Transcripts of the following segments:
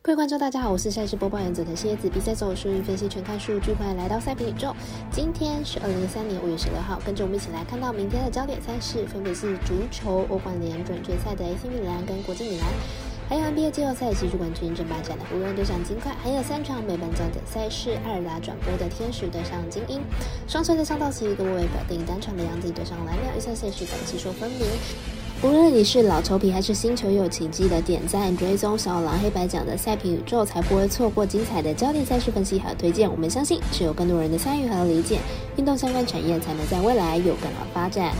各位观众，大家好，我是赛事播报员佐藤蝎子。比赛走数据分析全看数据，欢迎来到赛评宇宙。今天是二零二三年五月十六号，跟着我们一起来看到明天的焦点赛事，分别是足球欧冠联准决赛的 AC 米兰跟国际米兰，还有 NBA 季后赛西区冠军争霸战的湖人对上金块，还有三场美版焦点赛事，爱尔达转播的天使对上精英，双车对上道奇，跟我为表定单场的杨子对上蓝鸟，预赛赛事等级说分明。无论你是老球皮还是新球友，请记得点赞、追踪小狼黑白奖的赛评宇宙，才不会错过精彩的焦点赛事分析和推荐。我们相信，只有更多人的参与和理解，运动相关产业才能在未来有更好发展。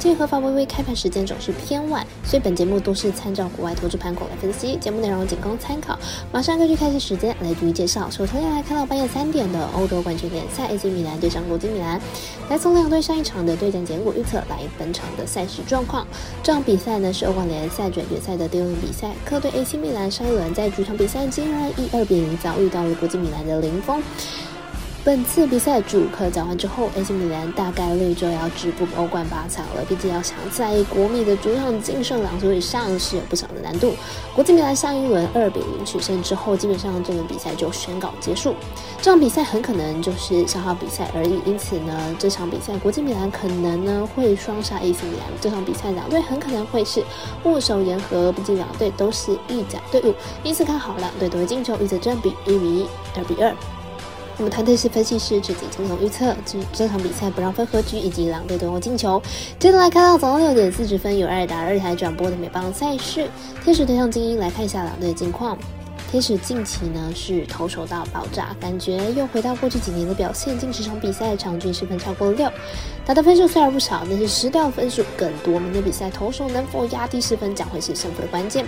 鉴于合法微微开盘时间总是偏晚，所以本节目都是参照国外投资盘口来分析，节目内容仅供参考。马上根据开始时间来逐一介绍。首先来看到半夜三点的欧洲冠军联赛，AC 米兰对上国际米兰。来从两队上一场的对战结果预测来本场的赛事状况。这场比赛呢是欧冠联赛准决赛的第二轮比赛，客队 AC 米兰上一轮在主场比赛竟然以二比零遭遇到了国际米兰的零封。本次比赛主客讲完之后，AC 米兰大概率就要止步欧冠八强了。毕竟要想在国米的主场净胜两球以上是有不小的难度。国际米兰上一轮二比零取胜之后，基本上这轮比赛就宣告结束。这场比赛很可能就是消耗比赛而已。因此呢，这场比赛国际米兰可能呢会双杀 AC 米兰。这场比赛两队很可能会是握手言和，毕竟两队都是意甲队伍。因此看好两队都会进球，预测占比一比一、二比二。那么团队是分析师，自己进行预测，这这场比赛不让分和局以及狼队都有进球。接着来看到早上六点四十分有二打二台转播的美邦赛事，天使对上精英，来看一下狼队的近况。天使近期呢是投手到爆炸，感觉又回到过去几年的表现，近十场比赛场均失分超过六，打的分数虽然不少，但是失掉分数更多。明天比赛投手能否压低失分，将会是胜负的关键。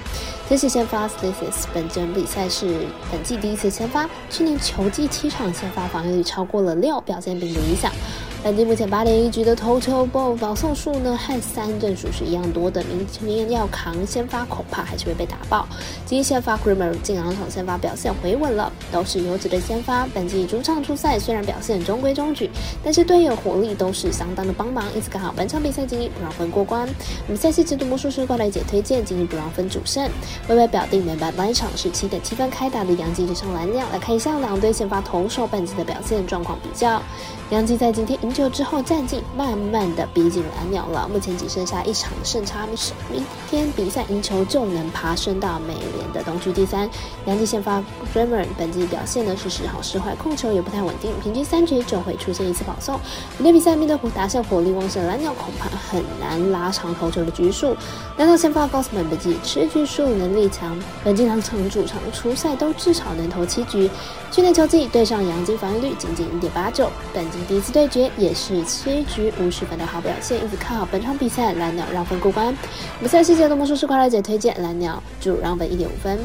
天使先发 Stasis，本场比赛是本季第一次先发，去年球季七场先发防御率超过了六，表现并不理想。本季目前八点一局的投球保保送数呢，和三振数是一样多的。明天要扛先发，恐怕还是会被打爆。今天先发 Kramer 近两场先发表现回稳了，都是优质的先发。本季主场出赛虽然表现中规中矩，但是队友火力都是相当的帮忙，因此看好本场比赛精英不让分过关。我们下期制度魔术师过来姐推荐精英不让分主胜。微微表定原版本场是七点七分开打的杨基对上蓝鸟，来看一下两队先发投手本季的表现状况比较。杨基在今天就之后，战绩慢慢的逼近蓝鸟了，目前只剩下一场胜差，明天比赛赢球就能爬升到美联的东区第三。杨基先发 r a m e r 本季表现呢是时好时坏，控球也不太稳定，平均三局就会出现一次保送。明天比赛面对打线火力旺盛蓝鸟，恐怕很难拉长投球的局数。蓝鸟先发 Gossman 本季吃局数能力强，本季两场主场出赛都至少能投七局。去年球季对上杨基防御率仅仅零点八九，本季第一次对决也是七局五十分的好表现，因此看好本场比赛蓝鸟让分过关。比赛细节的魔术师快乐姐推荐蓝鸟主让分一点五分。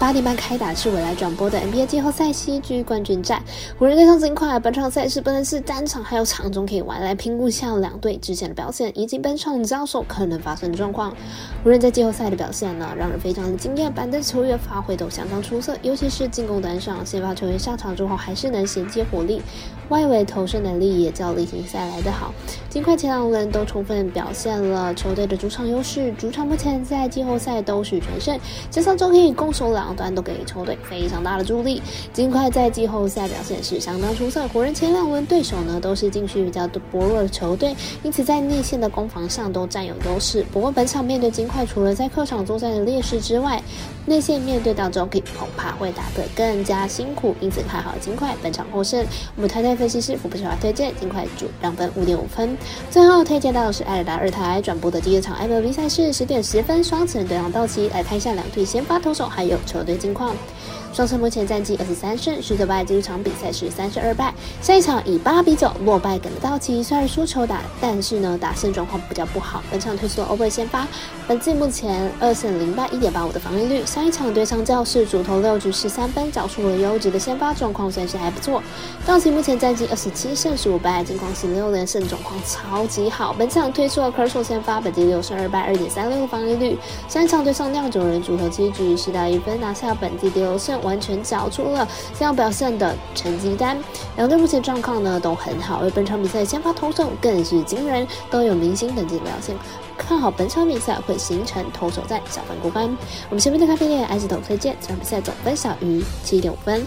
八点半开打是未来转播的 NBA 季后赛西区冠军战，湖人对上金块。本场赛事不能是单场还有场中可以玩，来评估下两队之前的表现以及本场交手可能发生的状况。湖人在季后赛的表现呢，让人非常的惊艳，板凳球员发挥都相当出色，尤其是进攻端上，先发球员上场之后还是能衔接火力，外围投射能力也较例行赛来得好。金块前两轮都充分表现了球队的主场优势，主场目前在季后赛都是全胜，加上周可以攻守两。端都给球队非常大的助力。金块在季后赛表现是相当出色，湖人前两轮对手呢都是禁区比较薄弱的球队，因此在内线的攻防上都占有优势。不过本场面对金块，除了在客场作战的劣势之外，内线面对到 joki 恐怕会打得更加辛苦，因此看好金块本场获胜。我们团队分析师福布斯华推荐金块主让分五点五分。最后推荐到是艾尔达二台转播的第二场 MLB 赛事，十点十分双城对上道奇，来看一下两队先发投手还有。球队近况。双城目前战绩二十三胜十九败，这场比赛是三十二败。下一场以八比九落败给了道奇，虽然输球打，但是呢打胜状况比较不好。本场推出了 over 先发，本季目前二胜零败，一点八五的防御率。上一场对上教室主投六局失三分，找出了优质的先发状况，算是还不错。道奇目前战绩二十七胜十五败，近况十六连胜状况超级好。本场推出了 c u r s o 先发，本季六胜二败，二点三六的防御率。上一场对上酿酒人主投七局失到一分，拿下本季第六胜。完全缴出了想要表现的成绩单，两队目前状况呢都很好，而本场比赛先发投手更是惊人，都有明星等级表现。看好本场比赛会形成投手战，小分过关。我们前面的咖啡店 S 投推荐，这场比赛总分小于七点五分。